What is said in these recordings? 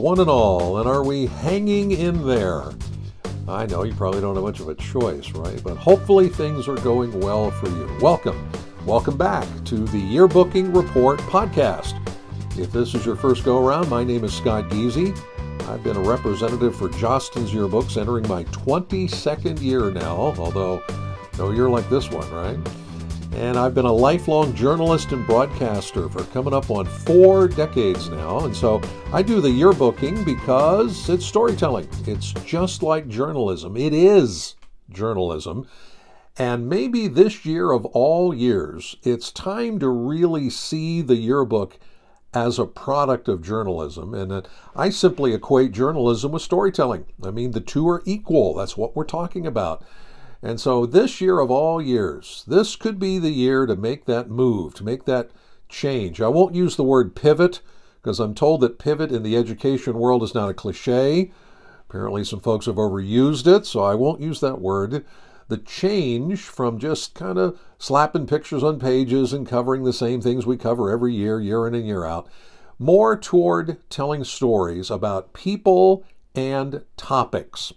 one and all, and are we hanging in there? I know you probably don't have much of a choice, right? But hopefully things are going well for you. Welcome. Welcome back to the Yearbooking Report podcast. If this is your first go around, my name is Scott Geezy. I've been a representative for Jostens Yearbooks entering my 22nd year now, although no year like this one, right? And I've been a lifelong journalist and broadcaster for coming up on four decades now. And so I do the yearbooking because it's storytelling. It's just like journalism. It is journalism. And maybe this year of all years, it's time to really see the yearbook as a product of journalism. And I simply equate journalism with storytelling. I mean, the two are equal. That's what we're talking about. And so, this year of all years, this could be the year to make that move, to make that change. I won't use the word pivot because I'm told that pivot in the education world is not a cliche. Apparently, some folks have overused it, so I won't use that word. The change from just kind of slapping pictures on pages and covering the same things we cover every year, year in and year out, more toward telling stories about people and topics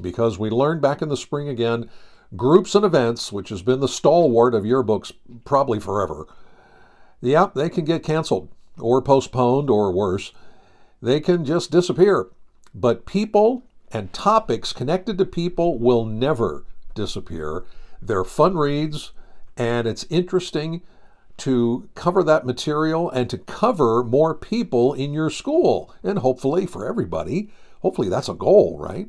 because we learned back in the spring again groups and events, which has been the stalwart of yearbooks probably forever. Yeah, they can get canceled or postponed or worse. They can just disappear. But people and topics connected to people will never disappear. They're fun reads, and it's interesting to cover that material and to cover more people in your school, and hopefully for everybody. Hopefully, that's a goal, right?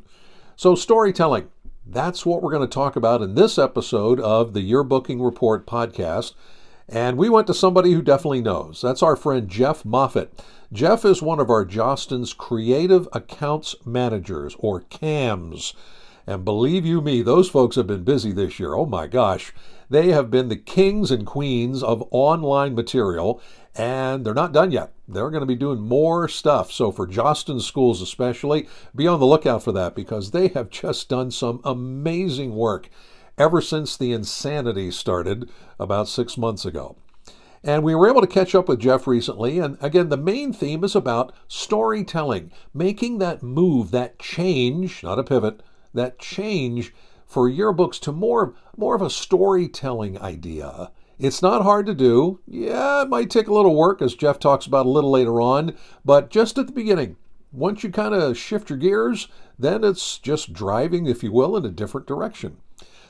So, storytelling. That's what we're going to talk about in this episode of the Yearbooking Report podcast. And we went to somebody who definitely knows. That's our friend Jeff Moffitt. Jeff is one of our Jostens Creative Accounts Managers, or CAMs. And believe you me, those folks have been busy this year. Oh my gosh. They have been the kings and queens of online material, and they're not done yet. They're going to be doing more stuff. So, for Jostens schools especially, be on the lookout for that because they have just done some amazing work ever since the insanity started about six months ago. And we were able to catch up with Jeff recently. And again, the main theme is about storytelling, making that move, that change, not a pivot, that change for yearbooks to more, more of a storytelling idea. It's not hard to do. Yeah, it might take a little work, as Jeff talks about a little later on, but just at the beginning, once you kind of shift your gears, then it's just driving, if you will, in a different direction.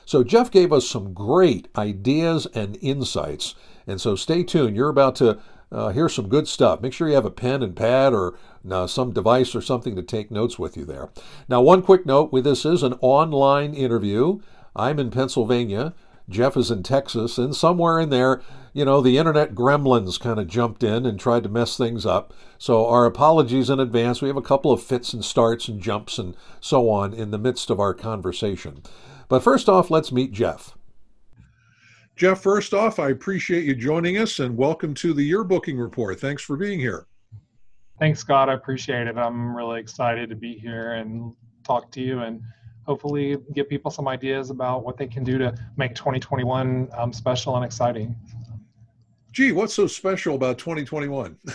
So, Jeff gave us some great ideas and insights. And so, stay tuned. You're about to uh, hear some good stuff. Make sure you have a pen and pad or uh, some device or something to take notes with you there. Now, one quick note with this is an online interview. I'm in Pennsylvania. Jeff is in Texas, and somewhere in there, you know, the internet gremlins kind of jumped in and tried to mess things up. So, our apologies in advance. We have a couple of fits and starts and jumps and so on in the midst of our conversation. But first off, let's meet Jeff. Jeff, first off, I appreciate you joining us and welcome to the Yearbooking Report. Thanks for being here. Thanks, Scott. I appreciate it. I'm really excited to be here and talk to you and hopefully give people some ideas about what they can do to make 2021 um, special and exciting. Gee, what's so special about 2021?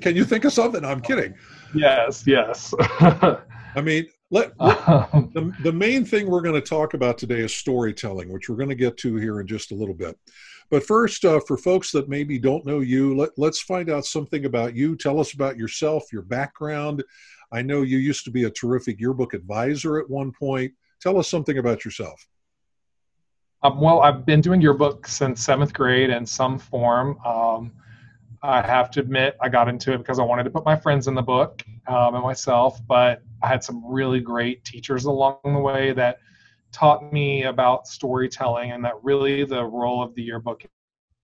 can you think of something? I'm kidding. Yes, yes. I mean, let, the, the main thing we're going to talk about today is storytelling, which we're going to get to here in just a little bit. But first, uh, for folks that maybe don't know you, let, let's find out something about you. Tell us about yourself, your background, I know you used to be a terrific yearbook advisor at one point. Tell us something about yourself. Um, well, I've been doing yearbook since seventh grade in some form. Um, I have to admit, I got into it because I wanted to put my friends in the book um, and myself, but I had some really great teachers along the way that taught me about storytelling and that really the role of the yearbook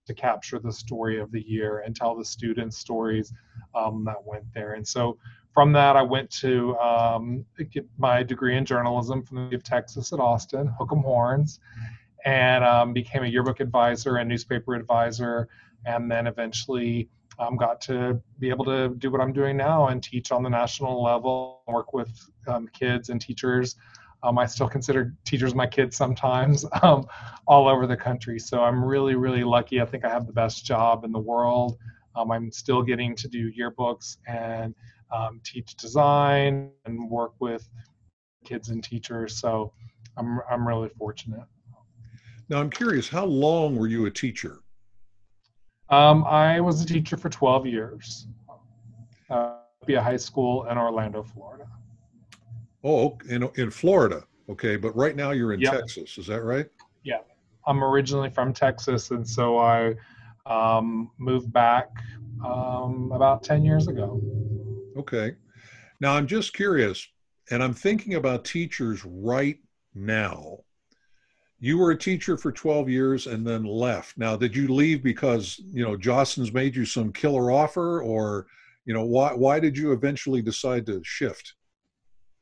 to capture the story of the year and tell the students stories um, that went there. And so from that, I went to um, get my degree in journalism from the University of Texas at Austin, Hook 'em Horns, and um, became a yearbook advisor and newspaper advisor, and then eventually um, got to be able to do what I'm doing now and teach on the national level, work with um, kids and teachers. Um, I still consider teachers my kids sometimes um, all over the country. So I'm really, really lucky. I think I have the best job in the world I'm still getting to do yearbooks and um, teach design and work with kids and teachers. So I'm, I'm really fortunate. Now, I'm curious, how long were you a teacher? Um, I was a teacher for 12 years. Uh, be a high school in Orlando, Florida. Oh, in, in Florida. Okay. But right now you're in yep. Texas. Is that right? Yeah. I'm originally from Texas. And so I um, moved back um, about 10 years ago. Okay. Now I'm just curious, and I'm thinking about teachers right now. You were a teacher for 12 years and then left. Now, did you leave because, you know, Jostens made you some killer offer or, you know, why, why did you eventually decide to shift?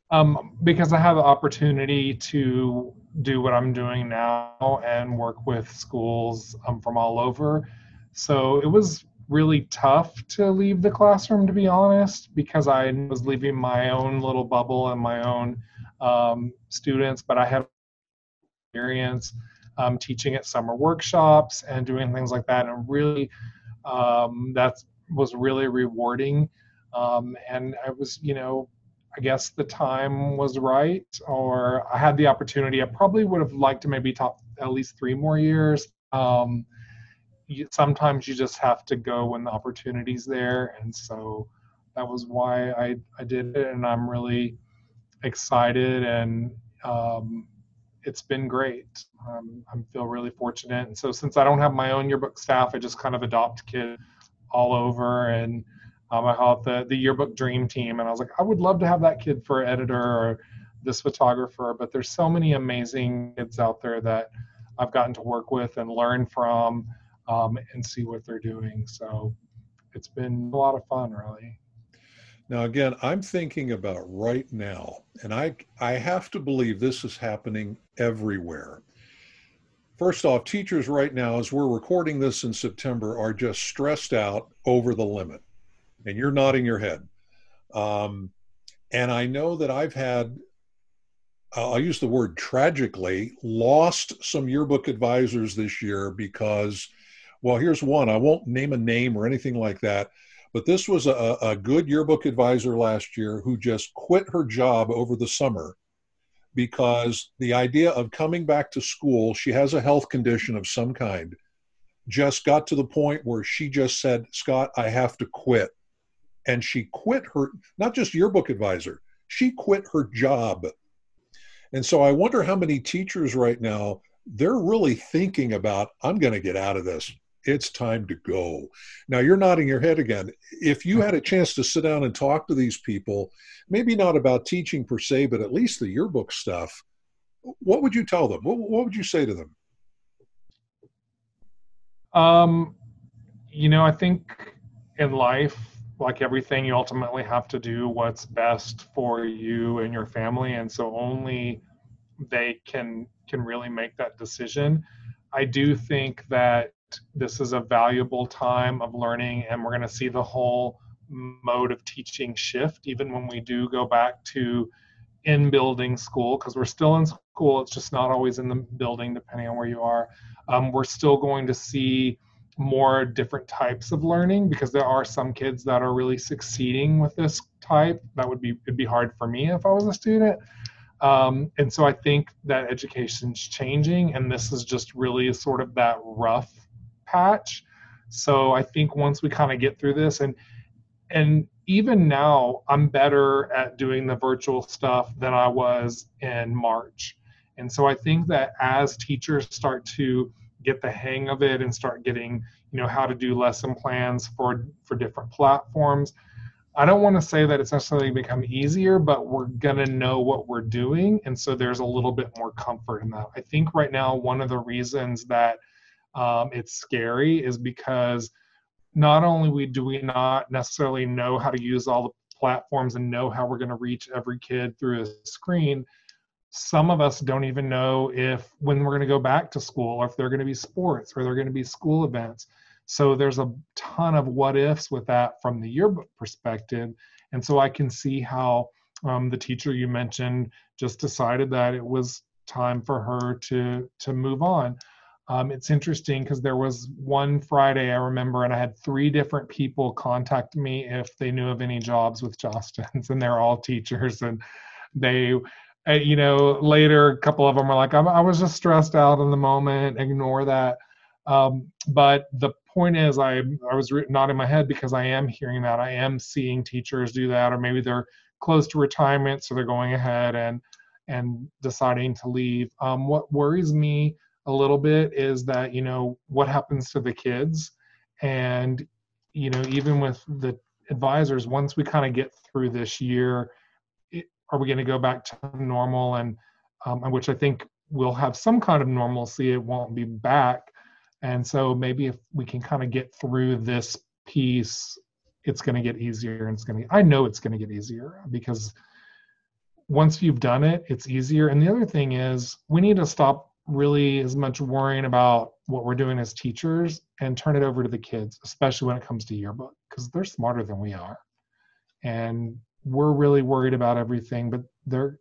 Um, because I have the opportunity to do what I'm doing now and work with schools um, from all over. So it was really tough to leave the classroom, to be honest, because I was leaving my own little bubble and my own um, students, but I had experience um, teaching at summer workshops and doing things like that. And really, um, that was really rewarding. Um, and I was, you know, I guess the time was right, or I had the opportunity. I probably would have liked to maybe talk at least three more years. Um, you, sometimes you just have to go when the opportunity's there, and so that was why I I did it, and I'm really excited, and um, it's been great. Um, I feel really fortunate, and so since I don't have my own yearbook staff, I just kind of adopt kids all over and um, I had the the yearbook dream team, and I was like, I would love to have that kid for editor or this photographer. But there's so many amazing kids out there that I've gotten to work with and learn from, um, and see what they're doing. So it's been a lot of fun, really. Now, again, I'm thinking about right now, and I I have to believe this is happening everywhere. First off, teachers right now, as we're recording this in September, are just stressed out over the limit and you're nodding your head. Um, and I know that I've had, I'll use the word tragically, lost some yearbook advisors this year because, well, here's one. I won't name a name or anything like that, but this was a, a good yearbook advisor last year who just quit her job over the summer because the idea of coming back to school, she has a health condition of some kind, just got to the point where she just said, Scott, I have to quit. And she quit her not just yearbook advisor she quit her job. And so i wonder how many teachers right now they're really thinking about i'm going to get out of this it's time to go. Now you're nodding your head again. If you had a chance to sit down and talk to these people maybe not about teaching per se but at least the yearbook stuff what would you tell them? What, what would you say to them? Um you know i think in life like everything, you ultimately have to do what's best for you and your family, and so only they can can really make that decision. I do think that this is a valuable time of learning, and we're going to see the whole mode of teaching shift, even when we do go back to in building school, because we're still in school. It's just not always in the building, depending on where you are. Um, we're still going to see more different types of learning because there are some kids that are really succeeding with this type that would be it'd be hard for me if i was a student um, and so i think that education's changing and this is just really sort of that rough patch. So i think once we kind of get through this and and even now i'm better at doing the virtual stuff than i was in march. And so i think that as teachers start to get the hang of it and start getting you know how to do lesson plans for for different platforms i don't want to say that it's necessarily become easier but we're going to know what we're doing. And so there's a little bit more comfort in that. I think right now one of the reasons that um, it's scary is because not only we do we not necessarily know how to use all the platforms and know how we're going to reach every kid through a screen some of us don't even know if when we're going to go back to school or if there are going to be sports or there are going to be school events. So there's a ton of what ifs with that from the yearbook perspective. And so i can see how um, the teacher you mentioned just decided that it was time for her to to move on Um, it's interesting because there was one Friday I remember, and I had three different people contact me if they knew of any jobs with Jostens, and they're all teachers, and they, uh, you know, later a couple of them were like, I was just stressed out in the moment, ignore that. Um, but the point is, I I was nodding my head because I am hearing that, I am seeing teachers do that, or maybe they're close to retirement, so they're going ahead and and deciding to leave. Um, what worries me a little bit is that you know what happens to the kids, and you know even with the advisors, once we kind of get through this year, it, are we going to go back to normal? And um, which I think we'll have some kind of normalcy. It won't be back, and so maybe if we can kind of get through this piece it's going to get easier and it's going to i know it's going to get easier because once you've done it it's easier and the other thing is we need to stop really as much worrying about what we're doing as teachers and turn it over to the kids especially when it comes to yearbook because they're smarter than we are. And we're really worried about everything but they're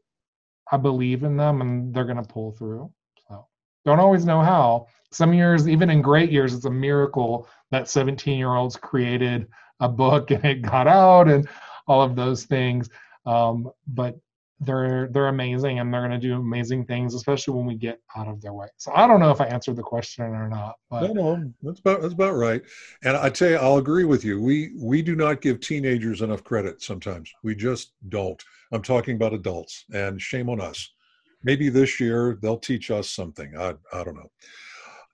i believe in them and they're going to pull through so. Don't always know how. Some years even in great years it's a miracle that 17 year olds created a book and it got out and all of those things. Um, but they're they're amazing and they're going to do amazing things, especially when we get out of their way. So I don't know if I answered the question or not. But. No, no, that's about that's about right. And I tell you, I'll agree with you. We we do not give teenagers enough credit sometimes. We just don't. I'm talking about adults, and shame on us. Maybe this year they'll teach us something. I I don't know.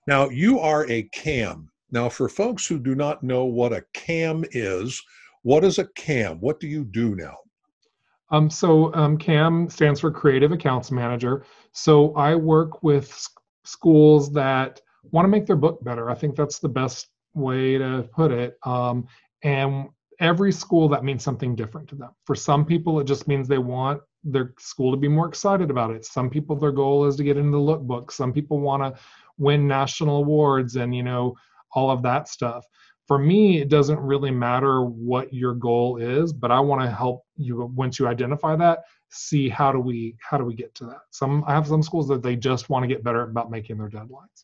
Now you are a CAM, now, for folks who do not know what a CAM is, what is a CAM? What do you do now? Um, so um, CAM stands for Creative Accounts Manager. So I work with schools that want to make their book better. I think that's the best way to put it. Um, and every school that means something different to them. For some people, it just means they want their school to be more excited about it. Some people, their goal is to get into the lookbook. Some people want to win national awards and you know all of that stuff. For me, it doesn't really matter what your goal is, but I want to help you once you identify that, see how do we how do we get to that. Some I have some schools that they just want to get better about making their deadlines.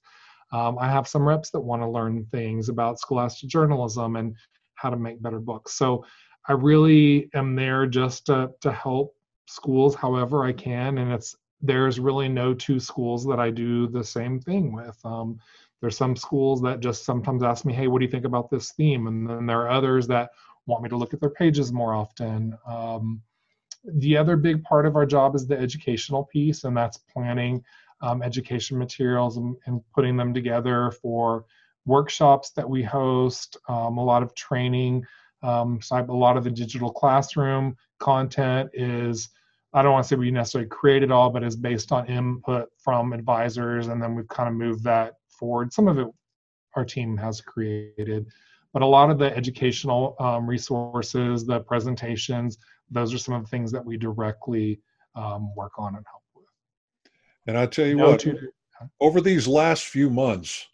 Um, I have some reps that want to learn things about scholastic journalism and how to make better books. So I really am there just to, to help schools however I can. And it's there's really no two schools that I do the same thing with. Um, there's some schools that just sometimes ask me, hey, what do you think about this theme? And then there are others that want me to look at their pages more often. Um, the other big part of our job is the educational piece, and that's planning um, education materials and, and, putting them together for workshops that we host, um, a lot of training. Um, so a lot of the digital classroom content is, I don't want to say we necessarily create it all, but is based on input from advisors, and then we've kind of moved that forward. Some of it our team has created, but a lot of the educational um, resources, the presentations, those are some of the things that we directly um, work on and help with. And I tell you no what, over these last few months,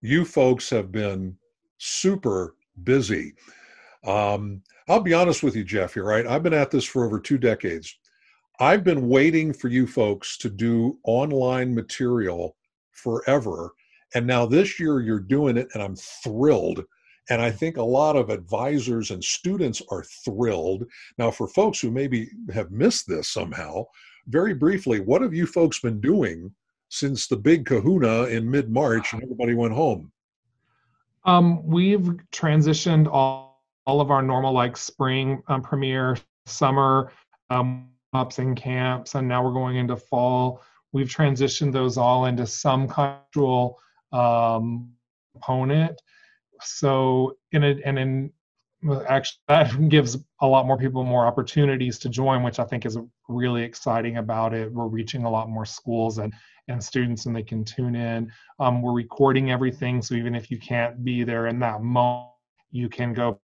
you folks have been super busy. Um, I'll be honest with you, Jeff, you're right. I've been at this for over two decades. I've been waiting for you folks to do online material forever. And now this year you're doing it, and I'm thrilled. And I think a lot of advisors and students are thrilled. Now, for folks who maybe have missed this somehow, very briefly, what have you folks been doing since the big kahuna in mid March and everybody went home? Um, we've transitioned all, all of our normal, like spring um, premiere, summer um, ups and camps, and now we're going into fall. We've transitioned those all into some cultural um, component. So in it and in actually that gives a lot more people more opportunities to join, which I think is really exciting about it. We're reaching a lot more schools and and students, and they can tune in. Um, we're recording everything, so even if you can't be there in that moment, you can go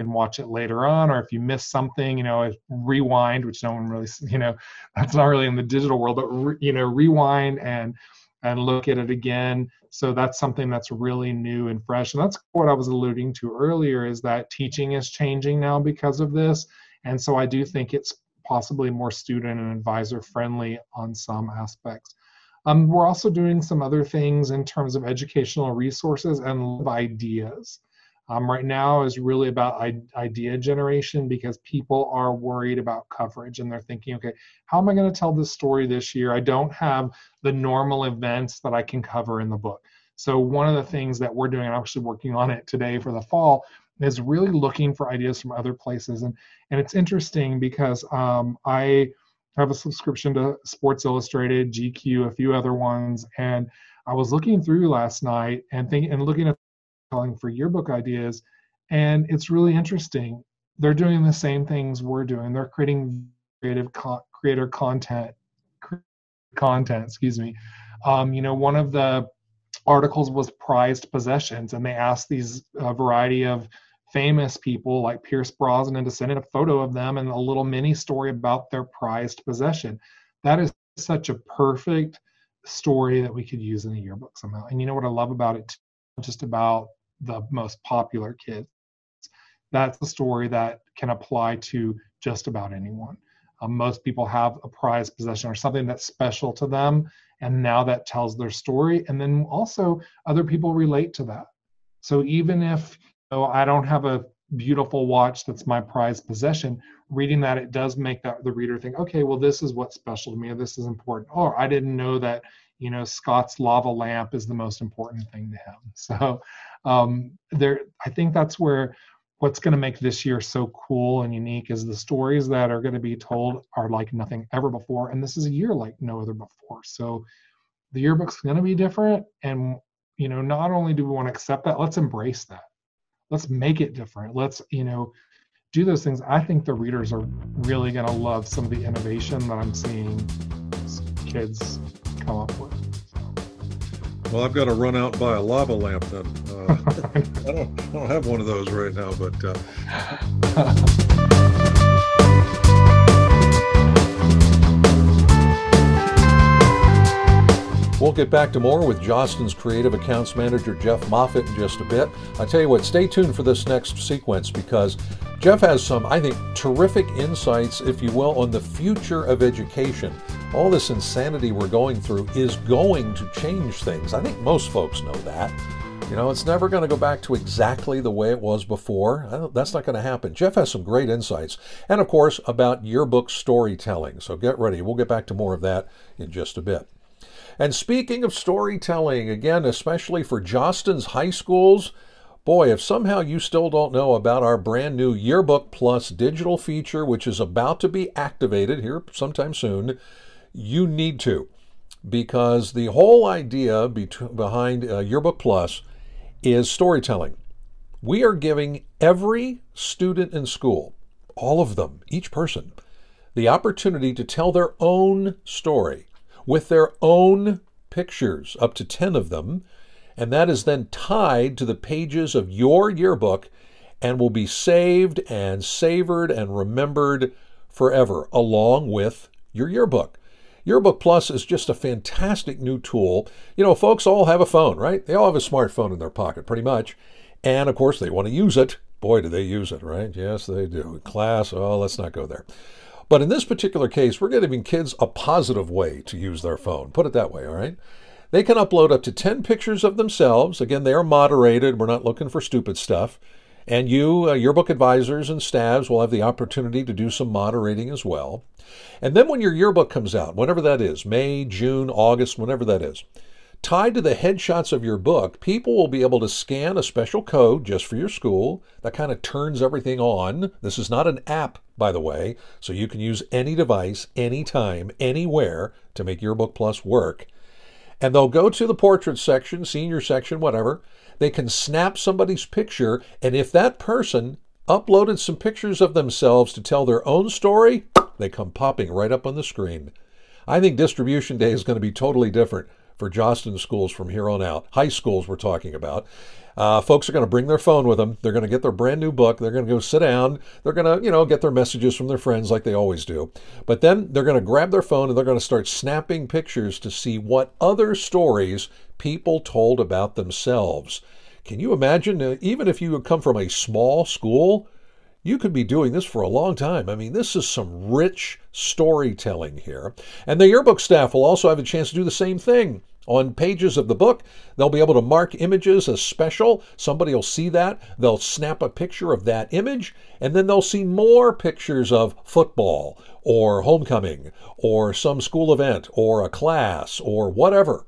and watch it later on or if you miss something you know rewind which no one really you know that's not really in the digital world but re, you know rewind and and look at it again. So that's something that's really new and fresh. And that's what I was alluding to earlier is that teaching is changing now because of this. And so I do think it's possibly more student and advisor friendly on some aspects. Um, we're also doing some other things in terms of educational resources and ideas. Um, right now is really about idea generation because people are worried about coverage and they're thinking, okay, how am I going to tell this story this year? I don't have the normal events that I can cover in the book. So one of the things that we're doing, I'm actually working on it today for the fall, is really looking for ideas from other places. And and it's interesting because um, I have a subscription to Sports Illustrated, GQ, a few other ones, and I was looking through last night and think and looking at calling for yearbook ideas, and it's really interesting. They're doing the same things we're doing. They're creating creative co- creator content, content. Excuse me. Um, you know, one of the articles was prized possessions, and they asked these a variety of famous people like Pierce Brosnan to send in a photo of them and a little mini story about their prized possession. That is such a perfect story that we could use in a yearbook somehow. And you know what I love about it? Too? Just about the most popular kids. That's a story that can apply to just about anyone. Um, most people have a prized possession or something that's special to them, and now that tells their story. And then also, other people relate to that. So even if you know, I don't have a beautiful watch that's my prized possession, reading that it does make that the reader think, okay, well, this is what's special to me, or this is important. Or I didn't know that you know Scott's lava lamp is the most important thing to him. So um, there, I think that's where what's going to make this year so cool and unique is the stories that are going to be told are like nothing ever before and this is a year like no other before. So the yearbook's going to be different and you know not only do we want to accept that let's embrace that. Let's make it different. Let's you know do those things. I think the readers are really going to love some of the innovation that i'm seeing kids come up with well, I've got to run out and buy a lava lamp then. Uh, I, don't, I don't have one of those right now, but. Uh... We'll get back to more with Jostens creative accounts manager Jeff Moffitt in just a bit. I tell you what, stay tuned for this next sequence because Jeff has some, I think, terrific insights, if you will, on the future of education. All this insanity we're going through is going to change things. I think most folks know that. You know, it's never going to go back to exactly the way it was before. that's not going to happen. Jeff has some great insights. And of course, about yearbook storytelling. So get ready. We'll get back to more of that in just a bit. And speaking of storytelling, again, especially for Jostens high schools, Boy, if somehow you still don't know about our brand new Yearbook Plus digital feature, which is about to be activated here sometime soon, you need to. Because the whole idea behind uh, Yearbook Plus is storytelling. We are giving every student in school, all of them, each person, the opportunity to tell their own story with their own pictures, up to 10 of them, and that is then tied to the pages of your yearbook and will be saved and savored and remembered forever, along with your yearbook. Yearbook Plus is just a fantastic new tool. You know, folks all have a phone, right? They all have a smartphone in their pocket, pretty much. And of course, they want to use it. Boy, do they use it, right? Yes, they do. Class, oh, let's not go there. But in this particular case, we're giving kids a positive way to use their phone. Put it that way, all right? They can upload up to 10 pictures of themselves. Again, they are moderated. We're not looking for stupid stuff. And you, uh, yearbook advisors and staffs, will have the opportunity to do some moderating as well. And then when your yearbook comes out, whenever that is, May, June, August, whenever that is, tied to the headshots of your book, people will be able to scan a special code just for your school that kind of turns everything on. This is not an app, by the way, so you can use any device, anytime, anywhere to make Yearbook Plus work and they'll go to the portrait section, senior section, whatever. They can snap somebody's picture, and if that person uploaded some pictures of themselves to tell their own story, they come popping right up on the screen. I think distribution day is going to be totally different for Jostens schools from here on out. High schools, we're talking about. Uh, folks are going to bring their phone with them. They're going to get their brand new book. They're going to go sit down. They're going to, you know, get their messages from their friends like they always do. But then they're going to grab their phone and they're going to start snapping pictures to see what other stories people told about themselves. Can you imagine, uh, even if you come from a small school, you could be doing this for a long time. I mean, this is some rich storytelling here. And the yearbook staff will also have a chance to do the same thing. On pages of the book, they'll be able to mark images as special. Somebody will see that. They'll snap a picture of that image, and then they'll see more pictures of football or homecoming or some school event or a class or whatever.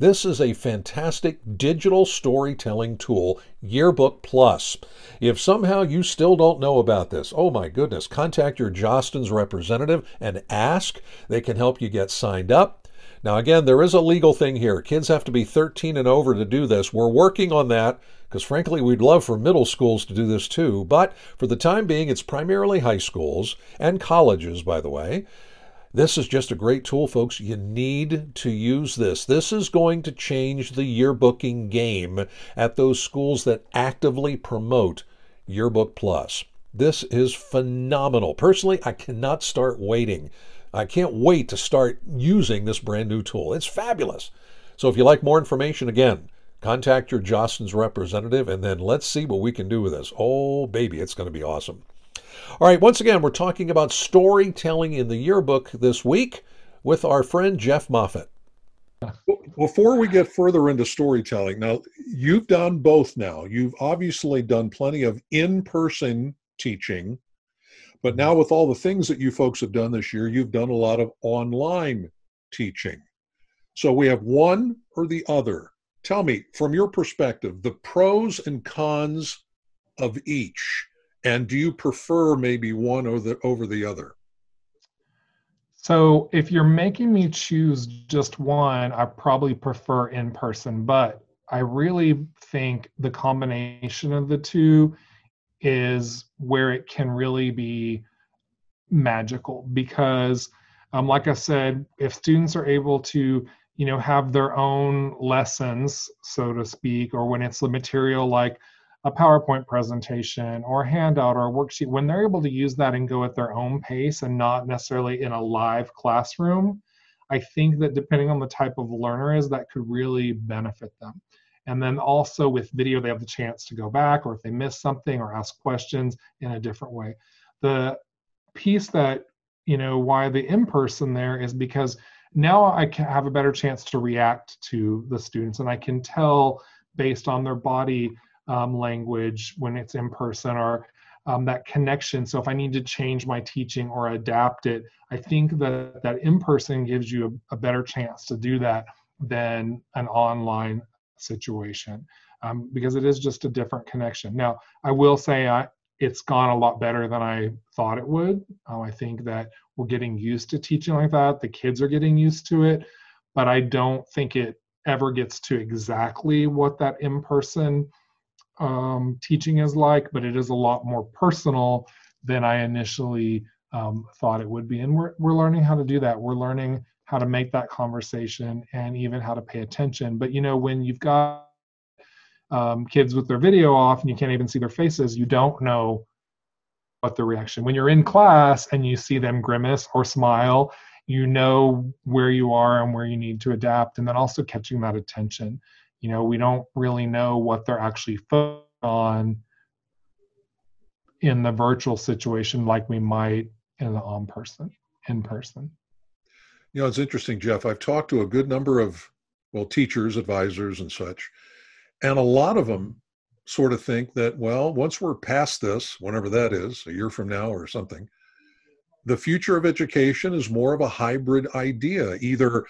This is a fantastic digital storytelling tool, Yearbook Plus. If somehow you still don't know about this, oh my goodness, contact your Jostens representative and ask. They can help you get signed up. Now, again, there is a legal thing here. Kids have to be 13 and over to do this. We're working on that because, frankly, we'd love for middle schools to do this too. But for the time being, it's primarily high schools and colleges, by the way. This is just a great tool, folks. You need to use this. This is going to change the yearbooking game at those schools that actively promote Yearbook Plus. This is phenomenal. Personally, I cannot start waiting. I can't wait to start using this brand new tool. It's fabulous. So if you like more information, again, contact your Jostens representative and then let's see what we can do with this. Oh, baby, it's going to be awesome. All right, once again, we're talking about storytelling in the yearbook this week with our friend Jeff Moffitt. Before we get further into storytelling, now you've done both now. You've obviously done plenty of in person teaching, but now with all the things that you folks have done this year, you've done a lot of online teaching. So we have one or the other. Tell me, from your perspective, the pros and cons of each and do you prefer maybe one over the, over the other? So if you're making me choose just one, I probably prefer in person, but I really think the combination of the two is where it can really be magical because um, like i said if students are able to you know have their own lessons so to speak or when it's the material like a PowerPoint presentation or a handout or a worksheet, when they're able to use that and go at their own pace and not necessarily in a live classroom, I think that depending on the type of learner is, that could really benefit them. And then also with video, they have the chance to go back or if they miss something or ask questions in a different way. The piece that, you know, why the in person there is because now I can have a better chance to react to the students and I can tell based on their body um, language when it's in person or um, that connection. So if I need to change my teaching or adapt it, I think that that in person gives you a, a, better chance to do that than an online situation um, because it is just a different connection. Now, I will say I, it's gone a lot better than I thought it would. Um, I think that we're getting used to teaching like that. The kids are getting used to it, but I don't think it ever gets to exactly what that in person um, teaching is like, but it is a lot more personal than I initially um, thought it would be. And we're, we're learning how to do that. We're learning how to make that conversation and even how to pay attention. But you know, when you've got um, kids with their video off and you can't even see their faces, you don't know what the reaction. When you're in class and you see them grimace or smile, you know where you are and where you need to adapt, and then also catching that attention you know we don't really know what they're actually focused on in the virtual situation like we might in the on person in person you know it's interesting jeff i've talked to a good number of well teachers advisors and such and a lot of them sort of think that well once we're past this whenever that is a year from now or something the future of education is more of a hybrid idea either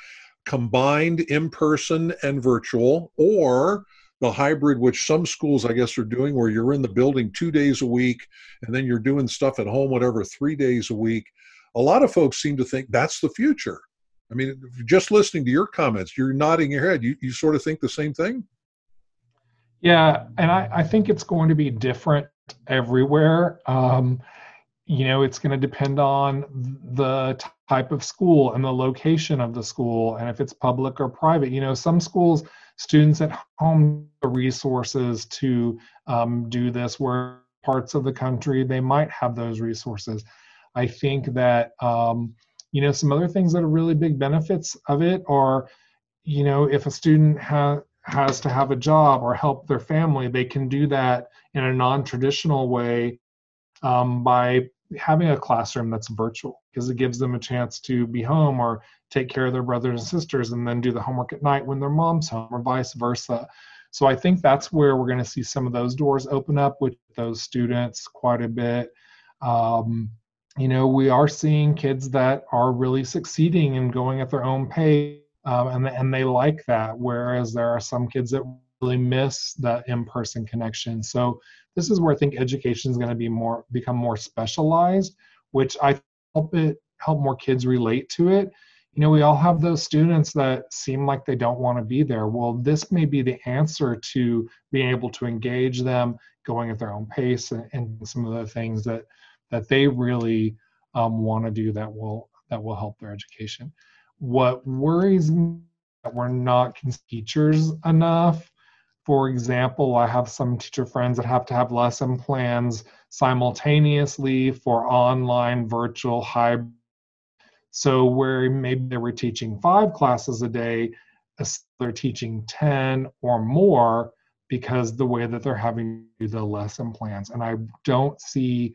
combined in person and virtual, or the hybrid, which some schools, I guess, are doing, where you're in the building two days a week and then you're doing stuff at home, whatever, three days a week. A lot of folks seem to think that's the future. I mean, just listening to your comments, you're nodding your head. You, you sort of think the same thing? Yeah, and I, I think it's going to be different everywhere. Um, you know it's going to depend on the type of school and the location of the school and if it's public or private you know some schools students at home the resources to um, do this where parts of the country they might have those resources i think that um, you know some other things that are really big benefits of it are you know if a student has has to have a job or help their family they can do that in a non-traditional way um, by having a classroom that's virtual because it gives them a chance to be home or take care of their brothers and sisters and then do the homework at night when their mom's home or vice versa. So I think that's where we're going to see some of those doors open up with those students quite a bit. Um, you know, we are seeing kids that are really succeeding and going at their own pace, um, and and they like that. Whereas there are some kids that really miss that in-person connection. So this is where I think education is going to be more become more specialized, which I help it help more kids relate to it you know we all have those students that seem like they don't want to be there well this may be the answer to being able to engage them going at their own pace and, and some of the things that that they really um, want to do that will that will help their education what worries me that we're not teachers enough for example i have some teacher friends that have to have lesson plans simultaneously for online virtual hybrid so where maybe they were teaching five classes a day, they're teaching 10 or more because the way that they're having the lesson plans. And I don't see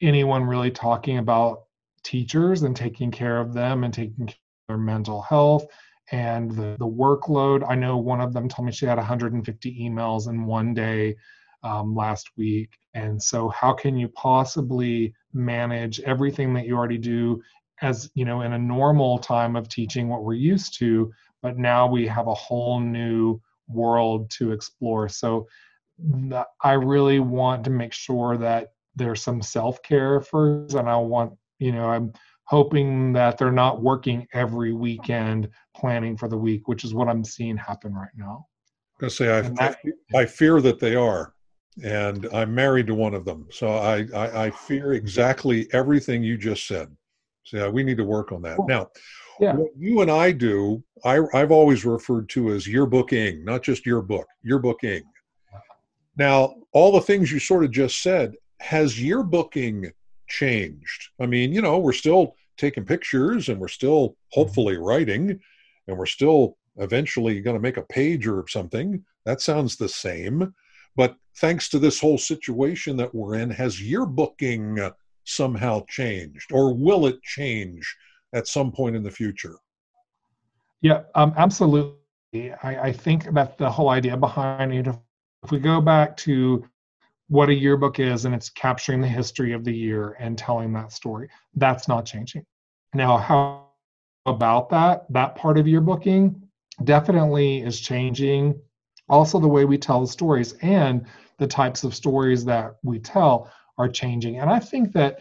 anyone really talking about teachers and taking care of them and taking care of their mental health and the, the workload. I know one of them told me she had 150 emails in one day um, last week. And so, how can you possibly manage everything that you already do as you know in a normal time of teaching what we're used to but now we have a whole new world to explore so i really want to make sure that there's some self-care first and i want you know i'm hoping that they're not working every weekend planning for the week which is what i'm seeing happen right now i say I, that, I, I fear that they are and i'm married to one of them so I, I i fear exactly everything you just said so yeah, we need to work on that. Cool. Now, yeah. what you and I do, I, I've always referred to as yearbooking, not just your book, yearbooking. Now, all the things you sort of just said, has yearbooking changed? I mean, you know, we're still taking pictures and we're still mm-hmm. hopefully writing and we're still eventually going to make a page or something. That sounds the same. But thanks to this whole situation that we're in, has yearbooking somehow changed, or will it change at some point in the future? Yeah, um, absolutely. I, I think that the whole idea behind it, if we go back to what a yearbook is and it's capturing the history of the year and telling that story, that's not changing. Now, how about that? That part of yearbooking definitely is changing. Also, the way we tell the stories and the types of stories that we tell are changing. And I think that,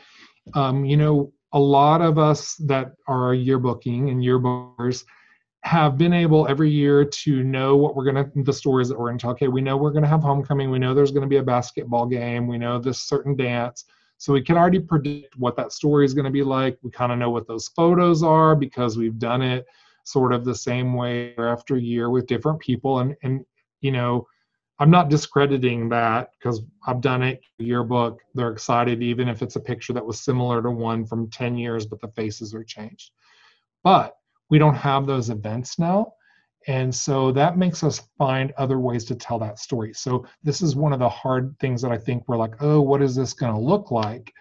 um, you know, a lot of us that are yearbooking and yearbookers have been able every year to know what we're going to, the stories that we're going to tell. Okay, we know we're going to have homecoming. We know there's going to be a basketball game. We know this certain dance. So we can already predict what that story is going to be like. We kind of know what those photos are because we've done it sort of the same way year after year with different people. And, and you know, I'm not discrediting that because I've done it. Yearbook, they're excited even if it's a picture that was similar to one from 10 years, but the faces are changed. But we don't have those events now. And so that makes us find other ways to tell that story. So this is one of the hard things that I think we're like, oh, what is this going to look like?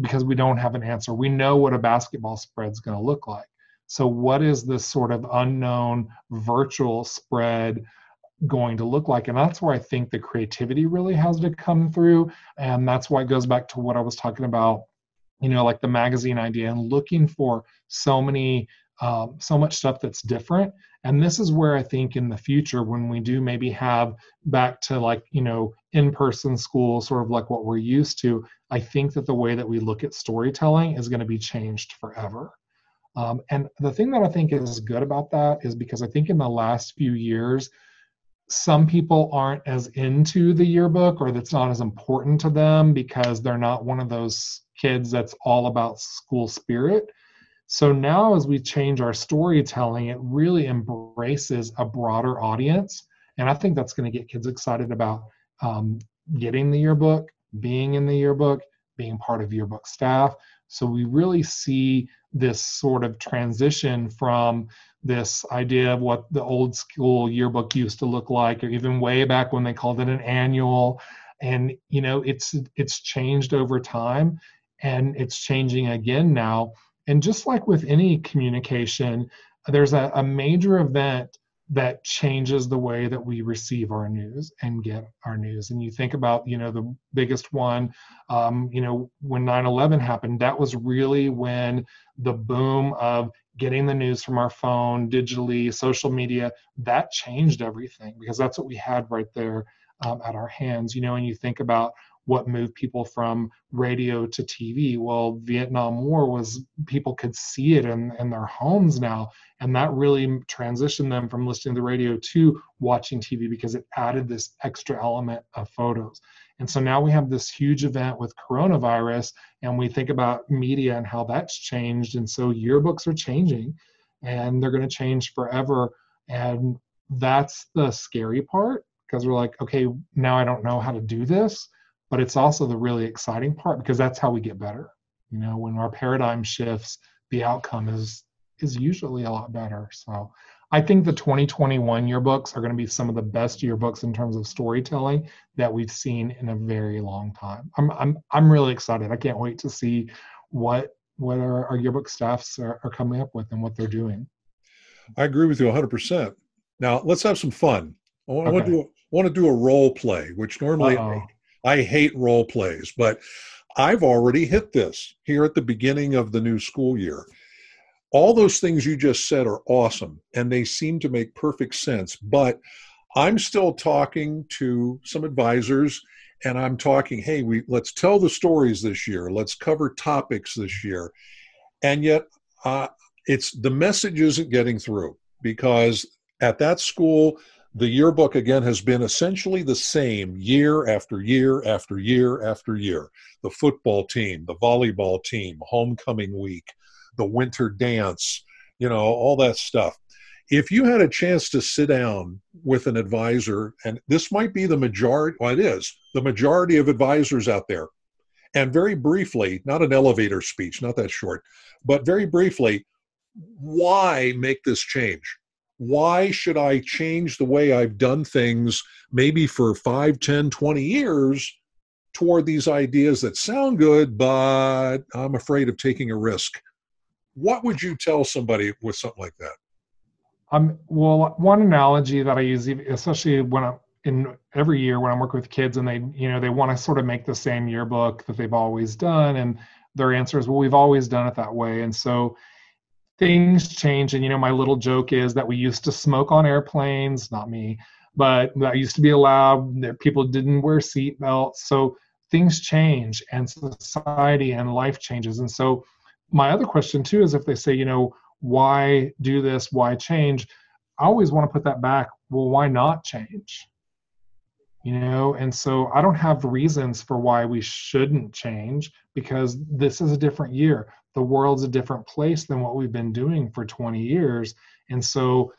Because we don't have an answer. We know what a basketball spread is going to look like. So what is this sort of unknown virtual spread? going to look like and that's where i think the creativity really has to come through and that's why it goes back to what i was talking about you know like the magazine idea and looking for so many um, so much stuff that's different and this is where i think in the future when we do maybe have back to like you know in-person school sort of like what we're used to i think that the way that we look at storytelling is going to be changed forever um, and the thing that i think is good about that is because i think in the last few years some people aren't as into the yearbook or that's not as important to them because they're not one of those kids that's all about school spirit. So now, as we change our storytelling, it really embraces a broader audience. And I think that's going to get kids excited about um, getting the yearbook, being in the yearbook, being part of yearbook staff. So we really see this sort of transition from this idea of what the old school yearbook used to look like, or even way back when they called it an annual, and you know it's it's changed over time and it's changing again now and just like with any communication there's a, a major event that changes the way that we receive our news and get our news. And you think about you know the biggest one um, you know when 9-11 happened that was really when the boom of getting the news from our phone digitally social media that changed everything because that's what we had right there um, at our hands you know and you think about what moved people from radio to TV. Well, Vietnam War was people could see it in, in their homes now, and that really transitioned them from listening to the radio to watching TV because it added this extra element of photos. And so now we have this huge event with coronavirus, and we think about media and how that's changed. And so yearbooks are changing, and they're going to change forever. And that's the scary part because we're like, okay, now I don't know how to do this but it's also the really exciting part because that's how we get better. You know when our paradigm shifts the outcome is is usually a lot better. So i think the 2021 yearbooks are going to be some of the best yearbooks in terms of storytelling that we've seen in a very long time. I'm i'm, I'm really excited. I can't wait to see what what our, our yearbook staffs are, are coming up with and what they're doing. I agree with you 100% now let's have some fun. I want, okay. I want to do want to do a role play which normally Uh-oh. I hate role plays, but I've already hit this here at the beginning of the new school year. All those things you just said are awesome and they seem to make perfect sense, but I'm still talking to some advisors and I'm talking, hey, we let's tell the stories this year. Let's cover topics this year. And yet uh, it's the message isn't getting through because at that school the yearbook again has been essentially the same year after year after year after year. The football team, the volleyball team, homecoming week, the winter dance, you know, all that stuff. If you had a chance to sit down with an advisor, and this might be the majority, well, it is the majority of advisors out there, and very briefly, not an elevator speech, not that short, but very briefly, why make this change? Why should I change the way I've done things maybe for 5, 10, 20 years toward these ideas that sound good, but I'm afraid of taking a risk? What would you tell somebody with something like that? Um, well, one analogy that I use, especially when I'm in every year when I'm working with kids and they, you know, they want to sort of make the same yearbook that they've always done. And their answer is, well, we've always done it that way. And so things change and you know my little joke is that we used to smoke on airplanes not me but that used to be allowed that people didn't wear seat belts. So things change and society and life changes. And so my other question too is if they say you know why do this? Why change? I always want to put that back. Well why not change you know and so i don't have reasons for why we shouldn't change because this is a different year. The world's a different place than what we've been doing for 20 years. And so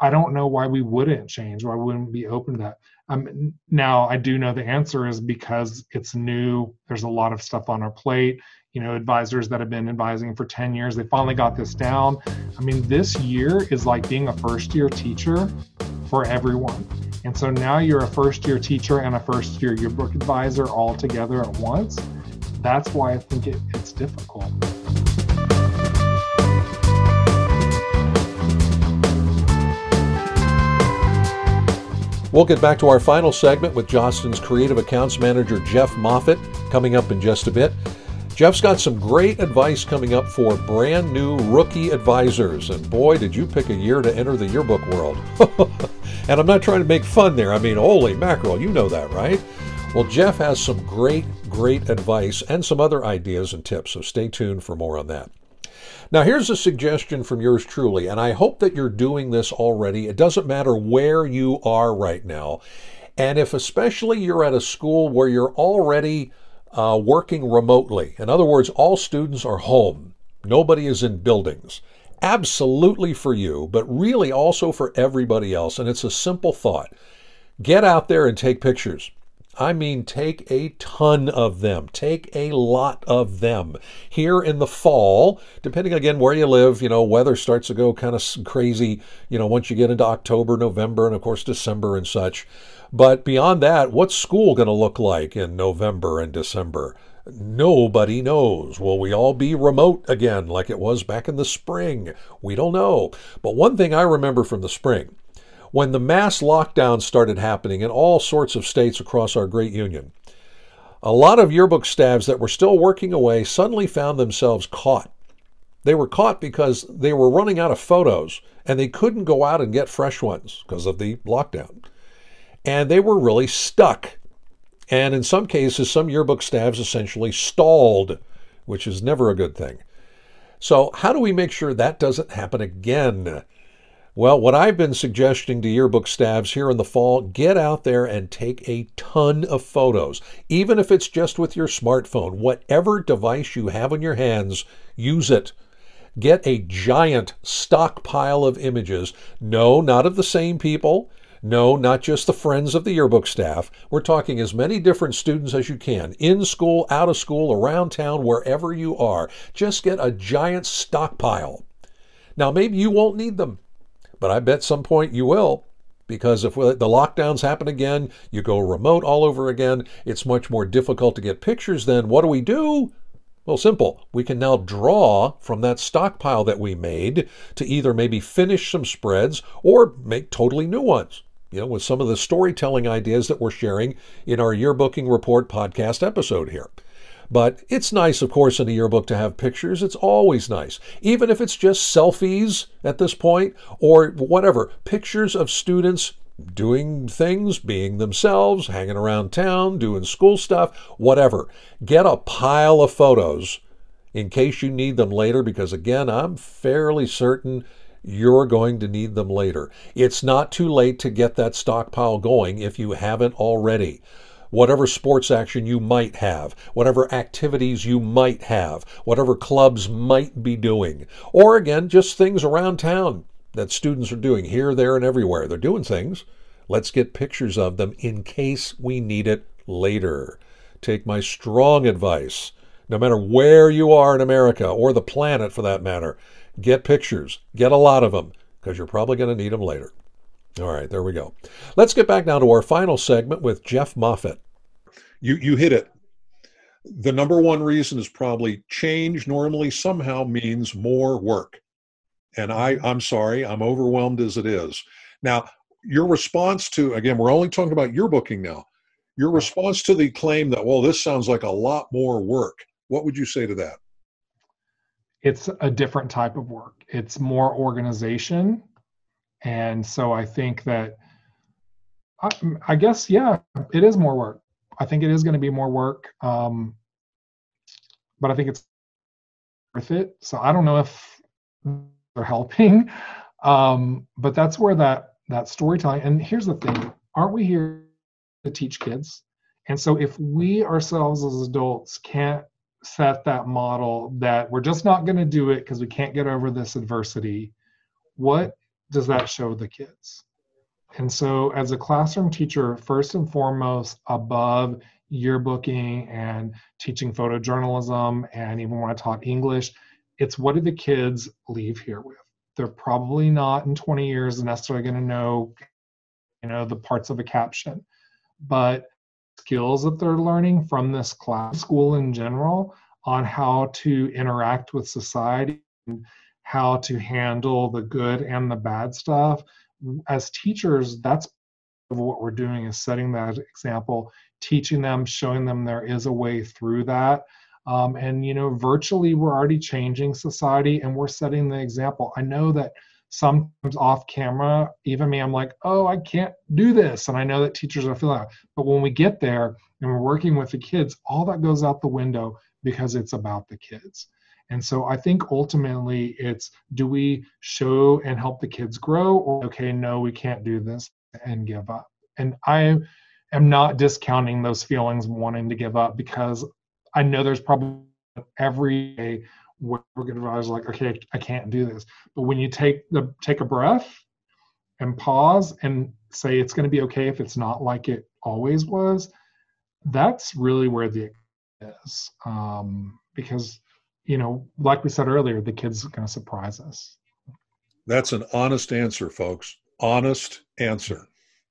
i don't know why we wouldn't change why we wouldn't be open to that? Um, now i do know the answer is because it's new there's a lot of stuff on our plate you know advisors that have been advising for 10 years they finally got this down. I mean this year is like being a first year teacher for everyone and so now you're a first year teacher and a first year yearbook advisor all together at once. That's why i think it, it's difficult We'll get back to our final segment with Jostens Creative Accounts Manager Jeff Moffitt coming up in just a bit. Jeff's got some great advice coming up for brand new rookie advisors. And boy, did you pick a year to enter the yearbook world. and I'm not trying to make fun there. I mean, holy mackerel, you know that, right? Well, Jeff has some great, great advice and some other ideas and tips. So stay tuned for more on that. Now, here's a suggestion from yours truly, and I hope that you're doing this already. It doesn't matter where you are right now. And if especially you're at a school where you're already uh, working remotely, in other words, all students are home, nobody is in buildings, absolutely for you, but really also for everybody else. And it's a simple thought get out there and take pictures. I mean, take a ton of them. Take a lot of them. Here in the fall, depending again where you live, you know, weather starts to go kind of crazy, you know, once you get into October, November, and of course December and such. But beyond that, what's school going to look like in November and December? Nobody knows. Will we all be remote again like it was back in the spring? We don't know. But one thing I remember from the spring, when the mass lockdowns started happening in all sorts of states across our great union, a lot of yearbook staffs that were still working away suddenly found themselves caught. They were caught because they were running out of photos and they couldn't go out and get fresh ones because of the lockdown. And they were really stuck and in some cases, some yearbook staffs essentially stalled, which is never a good thing. So, how do we make sure that doesn't happen again? Well, what I've been suggesting to yearbook staffs here in the fall, get out there and take a ton of photos. Even if it's just with your smartphone, whatever device you have in your hands, use it. Get a giant stockpile of images. No, not of the same people. No, not just the friends of the yearbook staff. We're talking as many different students as you can, in school, out of school, around town, wherever you are. Just get a giant stockpile. Now, maybe you won't need them, but I bet some point you will. Because if the lockdowns happen again, you go remote all over again, it's much more difficult to get pictures then. What do we do? Well, simple. We can now draw from that stockpile that we made to either maybe finish some spreads or make totally new ones you know, with some of the storytelling ideas that we're sharing in our yearbooking report podcast episode here. But it's nice, of course, in a yearbook to have pictures. It's always nice. Even if it's just selfies at this point or whatever, pictures of students doing things, being themselves, hanging around town, doing school stuff, whatever. Get a pile of photos in case you need them later because, again, I'm fairly certain you're going to need them later. It's not too late to get that stockpile going if you haven't already. Whatever sports action you might have, whatever activities you might have, whatever clubs might be doing, or again, just things around town that students are doing here, there, and everywhere. They're doing things. Let's get pictures of them in case we need it later. Take my strong advice. No matter where you are in America or the planet for that matter, Get pictures, get a lot of them, because you're probably going to need them later. All right, there we go. Let's get back now to our final segment with Jeff Moffitt. You you hit it. The number one reason is probably change normally somehow means more work. And I I'm sorry, I'm overwhelmed as it is. Now, your response to again, we're only talking about yearbooking now. Your response to the claim that well, this sounds like a lot more work. What would you say to that? it's a different type of work. It's more organization. And so I think that, I, I guess, yeah, it is more work. I think it is going to be more work. Um, but I think it's worth it. So I don't know if they're helping. Um, but that's where that that storytelling and here's the thing aren't we here to teach kids and so if we ourselves as adults can't set that model that we're just not going to do it because we can't get over this adversity, what does that show the kids? And so, as a classroom teacher, first and foremost, above yearbooking and teaching photojournalism, and even when I taught English, it's what do the kids leave here with? They're probably not in 20 years necessarily going to know, you know, the parts of a caption, but skills that they're learning from this class school in general on how to interact with society and how to handle the good and the bad stuff as teachers that's what we're doing is setting that example teaching them showing them there is a way through that um, and you know virtually we're already changing society and we're setting the example i know that sometimes off camera, even me, I'm like, oh, I can't do this. And I know that teachers are feeling that. But when we get there and we're working with the kids, all that goes out the window because it's about the kids. And so I think ultimately it's do we show and help the kids grow or okay, no, we can't do this and give up. And I am not discounting those feelings wanting to give up because I know there's probably every day we're going to realize like okay i can't do this but when you take the take a breath and pause and say it's going to be okay if it's not like it always was that's really where the is um, because you know like we said earlier the kids are going to surprise us. That's an honest answer folks. Honest answer.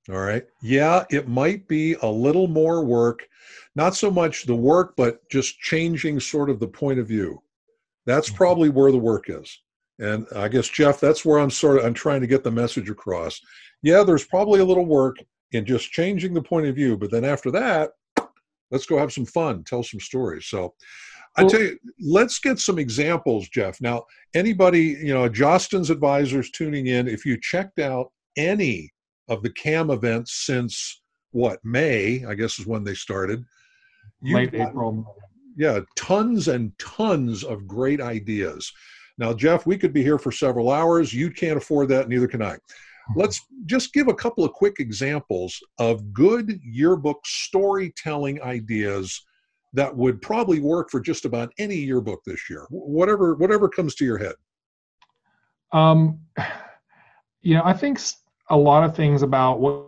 All right? Yeah it might be a little more work. Not so much the work but just changing sort of the point of view. That's mm-hmm. probably where the work is. And i guess jeff that's where i'm sort of i'm trying to get the message across. Yeah there's probably a little work in just changing the point of view but then after that let's go have some fun, tell some stories. So I tell you, let's get some examples, Jeff. Now, anybody, you know, Jostens advisors tuning in, if you checked out any of the CAM events since what, May, I guess is when they started. Late April. Yeah, tons and tons of great ideas. Now, Jeff, we could be here for several hours. You can't afford that, neither can I. Mm-hmm. Let's just give a couple of quick examples of good yearbook storytelling ideas that would probably work for just about any yearbook this year. Whatever whatever comes to your head. Um, you know, I think a lot of things about what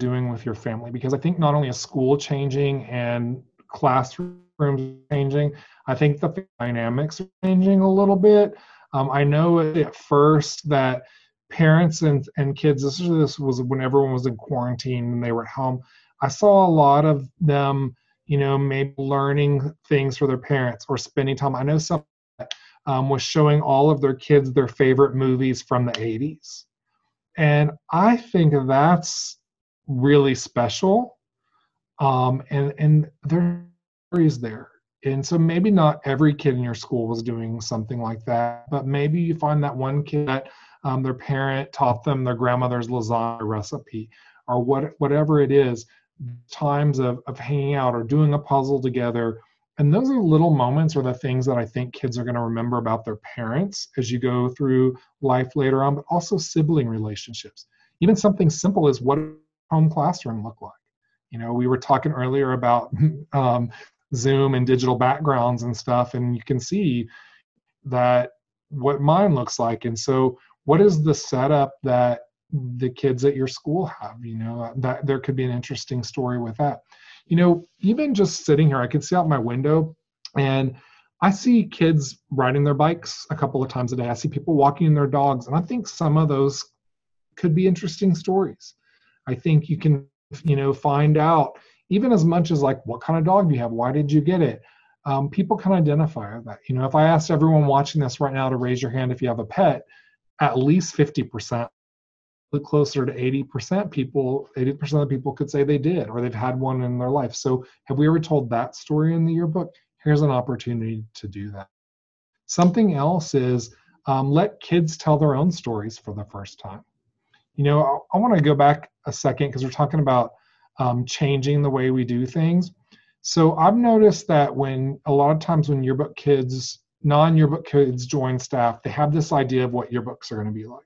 doing with your family because I think not only is school changing and classrooms changing, I think the dynamics are changing a little bit. Um, I know at first that parents and, and kids, this, this was when everyone was in quarantine and they were at home. I saw a lot of them, you know, maybe learning things for their parents or spending time. I know some um, was showing all of their kids their favorite movies from the 80s. And I think that's really special. Um, and and there's there. And so maybe not every kid in your school was doing something like that, but maybe you find that one kid that um, their parent taught them their grandmother's lasagna recipe or what, whatever it is, times of, of hanging out or doing a puzzle together. And those are little moments or the things that I think kids are going to remember about their parents as you go through life later on, but also sibling relationships. Even something simple as what home classroom look like. You know, we were talking earlier about um, Zoom and digital backgrounds and stuff, and you can see that what mine looks like. And so what is the setup that the kids at your school have you know that there could be an interesting story with that. You know even just sitting here i can see out my window and i see kids riding their bikes a couple of times a day. I see people walking their dogs and i think some of those could be interesting stories. I think you can you know find out even as much as like what kind of dog do you have why did you get it? Um, people can identify that. You know if i asked everyone watching this right now to raise your hand if you have a pet at least 50%, closer to 80% people, 80% of people could say they did or they've had one in their life. So have we ever told that story in the yearbook? Here's an opportunity to do that. Something else is um, let kids tell their own stories for the first time. You know, I, I want to go back a second because we're talking about um, changing the way we do things. So I've noticed that when a lot of times when yearbook kids non-yearbook kids join staff, they have this idea of what yearbooks are going to be like.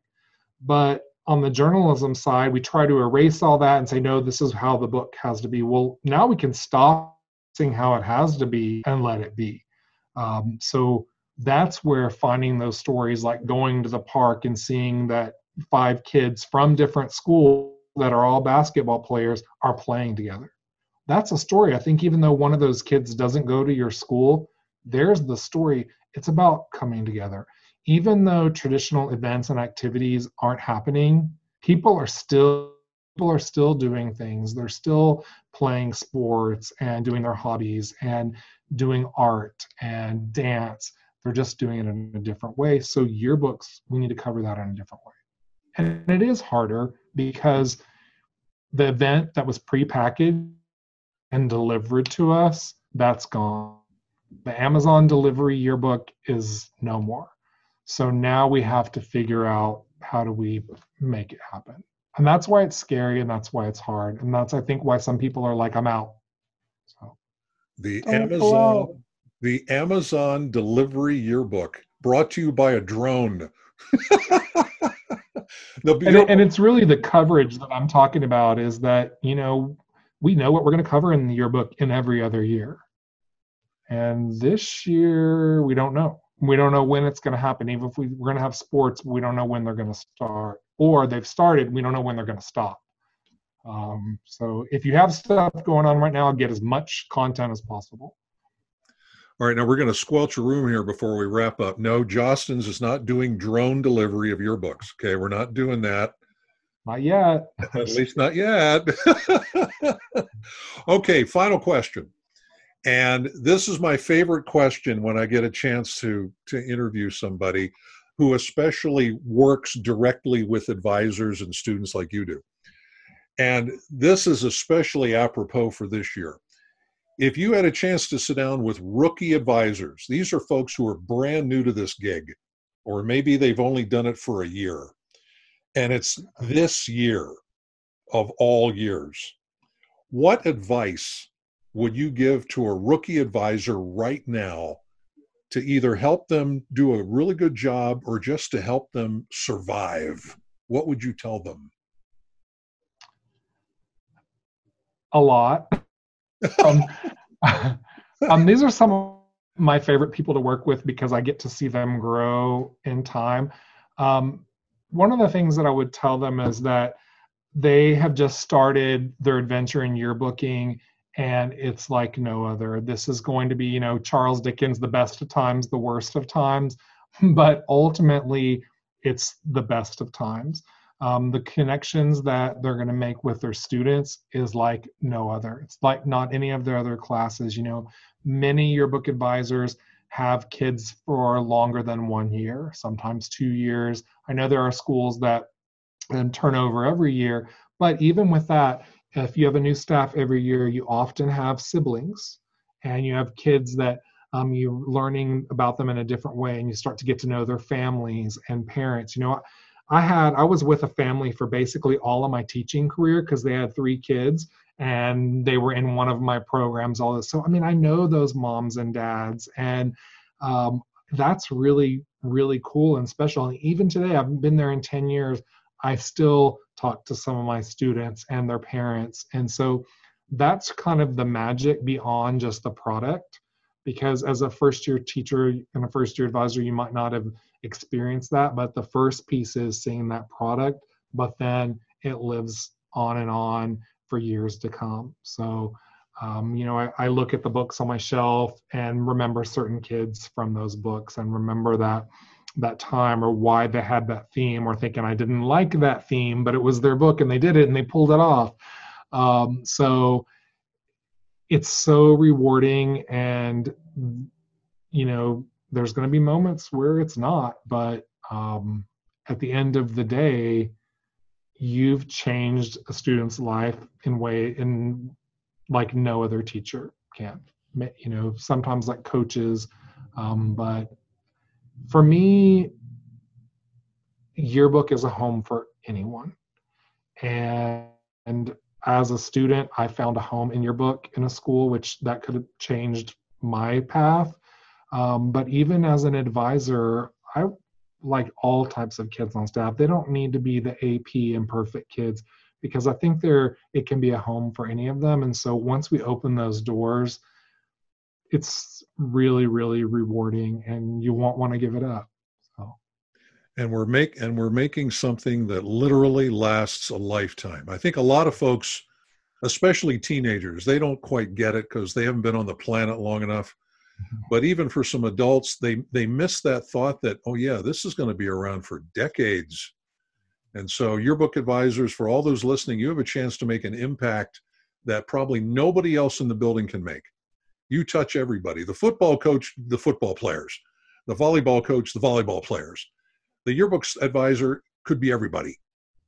But on the journalism side, we try to erase all that and say, no, this is how the book has to be. Well, now we can stop seeing how it has to be and let it be. Um, so that's where finding those stories, like going to the park and seeing that five kids from different schools that are all basketball players are playing together. That's a story. I think even though one of those kids doesn't go to your school, there's the story it's about coming together. Even though traditional events and activities aren't happening, people are still people are still doing things. They're still playing sports and doing their hobbies and doing art and dance. They're just doing it in a different way. So yearbooks, we need to cover that in a different way. And it is harder because the event that was prepackaged and delivered to us, that's gone the Amazon delivery yearbook is no more. So now we have to figure out how do we make it happen. And that's why it's scary and that's why it's hard. And that's I think why some people are like, I'm out. So the oh, Amazon the Amazon delivery yearbook brought to you by a drone. and, it, and it's really the coverage that I'm talking about is that, you know, we know what we're going to cover in the yearbook in every other year. And this year, we don't know. We don't know when it's going to happen. Even if we, we're going to have sports, we don't know when they're going to start. Or they've started, we don't know when they're going to stop. Um, so if you have stuff going on right now, get as much content as possible. All right, now we're going to squelch a room here before we wrap up. No, Jostens is not doing drone delivery of your books. Okay, we're not doing that. Not yet. At least not yet. okay, final question. And this is my favorite question when I get a chance to to interview somebody who especially works directly with advisors and students like you do. And this is especially apropos for this year if you had a chance to sit down with rookie advisors, these are folks who are brand new to this gig, or maybe they've only done it for a year, and it's this year of all years. What advice would you give to a rookie advisor right now to either help them do a really good job or just to help them survive? What would you tell them? A lot um, um, these are some of my favorite people to work with because I get to see them grow in time. Um, one of the things that I would tell them is that they have just started their adventure in yearbooking and it's like no other. This is going to be, you know, Charles Dickens, the best of times, the worst of times, but ultimately it's the best of times um, the connections that they're going to make with their students is like no other. It's like not any of their other classes. You know, many yearbook advisors have kids for longer than one year, sometimes two years. I know there are schools that um, turn over every year, but even with that, if you have a new staff every year, you often have siblings and you have kids that um, you're learning about them in a different way and you start to get to know their families and parents. You know, I had I was with a family for basically all of my teaching career because they had three kids and they were in one of my programs. All this, so I mean, I know those moms and dads, and um, that's really really cool and special. And even today, I've been there in ten years. I still talk to some of my students and their parents, and so that's kind of the magic beyond just the product because as a first year teacher and a first year advisor you might not have experienced that but the first piece is seeing that product but then it lives on and on for years to come. So um, you know I, I look at the books on my shelf and remember certain kids from those books and remember that that time or why they had that theme or thinking i didn't like that theme but it was their book and they did it and they pulled it off. Um, so it's so rewarding and you know there's going to be moments where it's not but um, at the end of the day you've changed a student's life in way in like no other teacher can. You know sometimes like coaches um, but for me yearbook is a home for anyone and, and as a student, I found a home in yearbook in a school, which that could have changed my path. Um, but even as an advisor, I like all types of kids on staff. They don't need to be the AP imperfect kids because I think there it can be a home for any of them. And so once we open those doors, it's really, really rewarding, and you won't want to give it up so and we're make and we're making something that literally lasts a lifetime. I think a lot of folks, especially teenagers, they don't quite get it because they haven't been on the planet long enough. Mm-hmm. But even for some adults, they they miss that thought that oh yeah, this is going to be around for decades. And so, yearbook advisors, for all those listening, you have a chance to make an impact that probably nobody else in the building can make. You touch everybody. The football coach, the football players. The volleyball coach, the volleyball players the yearbooks advisor could be everybody.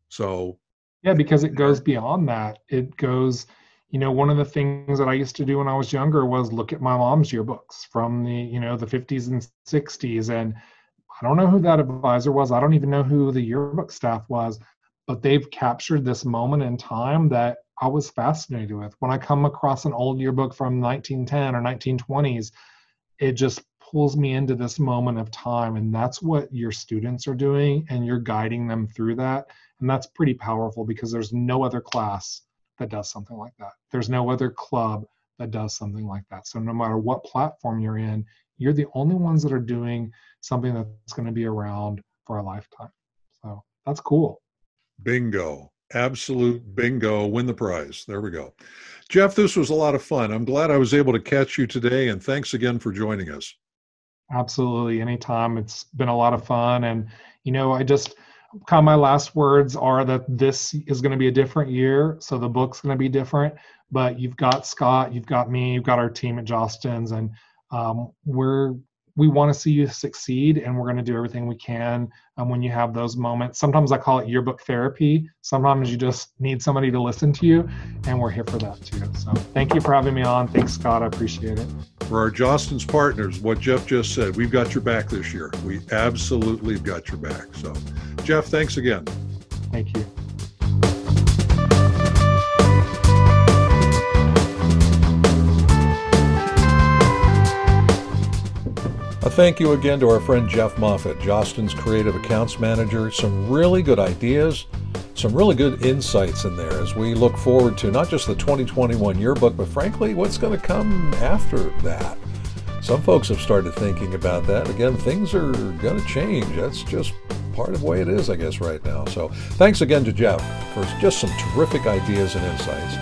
So yeah, because it goes beyond that. It goes, you know, one of the things that I used to do when I was younger was look at my mom's yearbooks from the, you know, the 50s and 60s. And I don't know who that advisor was. I don't even know who the yearbook staff was, but they've captured this moment in time that I was fascinated with. When I come across an old yearbook from 1910 or 1920s, it just pulls me into this moment of time and that's what your students are doing and you're guiding them through that and that's pretty powerful because there's no other class that does something like that. There's no other club that does something like that. So no matter what platform you're in you're the only ones that are doing something that's going to be around for a lifetime. So that's cool bingo Absolute bingo. Win the prize. There we go. Jeff, this was a lot of fun. I'm glad I was able to catch you today, and thanks again for joining us. Absolutely. Anytime. It's been a lot of fun. And, you know, I just kind of my last words are that this is going to be a different year. So the book's going to be different. But you've got Scott, you've got me, you've got our team at Jostens, and um, we're we want to see you succeed and we're going to do everything we can um, when you have those moments. Sometimes i call it yearbook therapy. Sometimes you just need somebody to listen to you and we're here for that too. So thank you for having me on. Thanks scott. I appreciate it. For our jostens partners what jeff just said we've got your back this year. We absolutely have got your back. So jeff thanks again. Thank you thank you again to our friend Jeff Moffitt, Jostens Creative Accounts Manager. Some really good ideas, some really good insights in there as we look forward to not just the 2021 yearbook, but frankly, what's going to come after that. Some folks have started thinking about that. Again, things are going to change. That's just part of the way it is, I guess, right now. So thanks again to Jeff for just some terrific ideas and insights.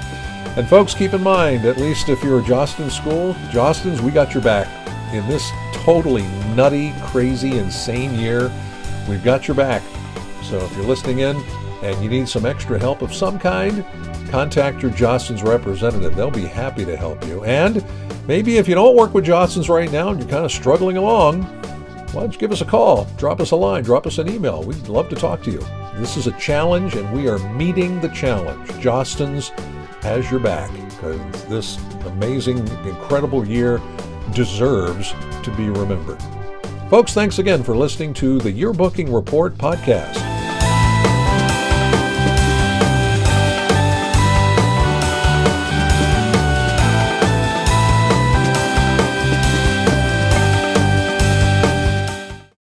And folks, keep in mind, at least if you're a Jostens school, Jostens, we got your back in this totally nutty, crazy, insane year, we've got your back. So if you're listening in and you need some extra help of some kind, contact your Jostens representative. They'll be happy to help you. And maybe if you don't work with Jostens right now and you're kind of struggling along, why don't you give us a call, drop us a line, drop us an email. We'd love to talk to you. This is a challenge, and we are meeting the challenge. Jostens has your back because this amazing, incredible year deserves to be remembered. Folks, thanks again for listening to the Yearbooking Report podcast.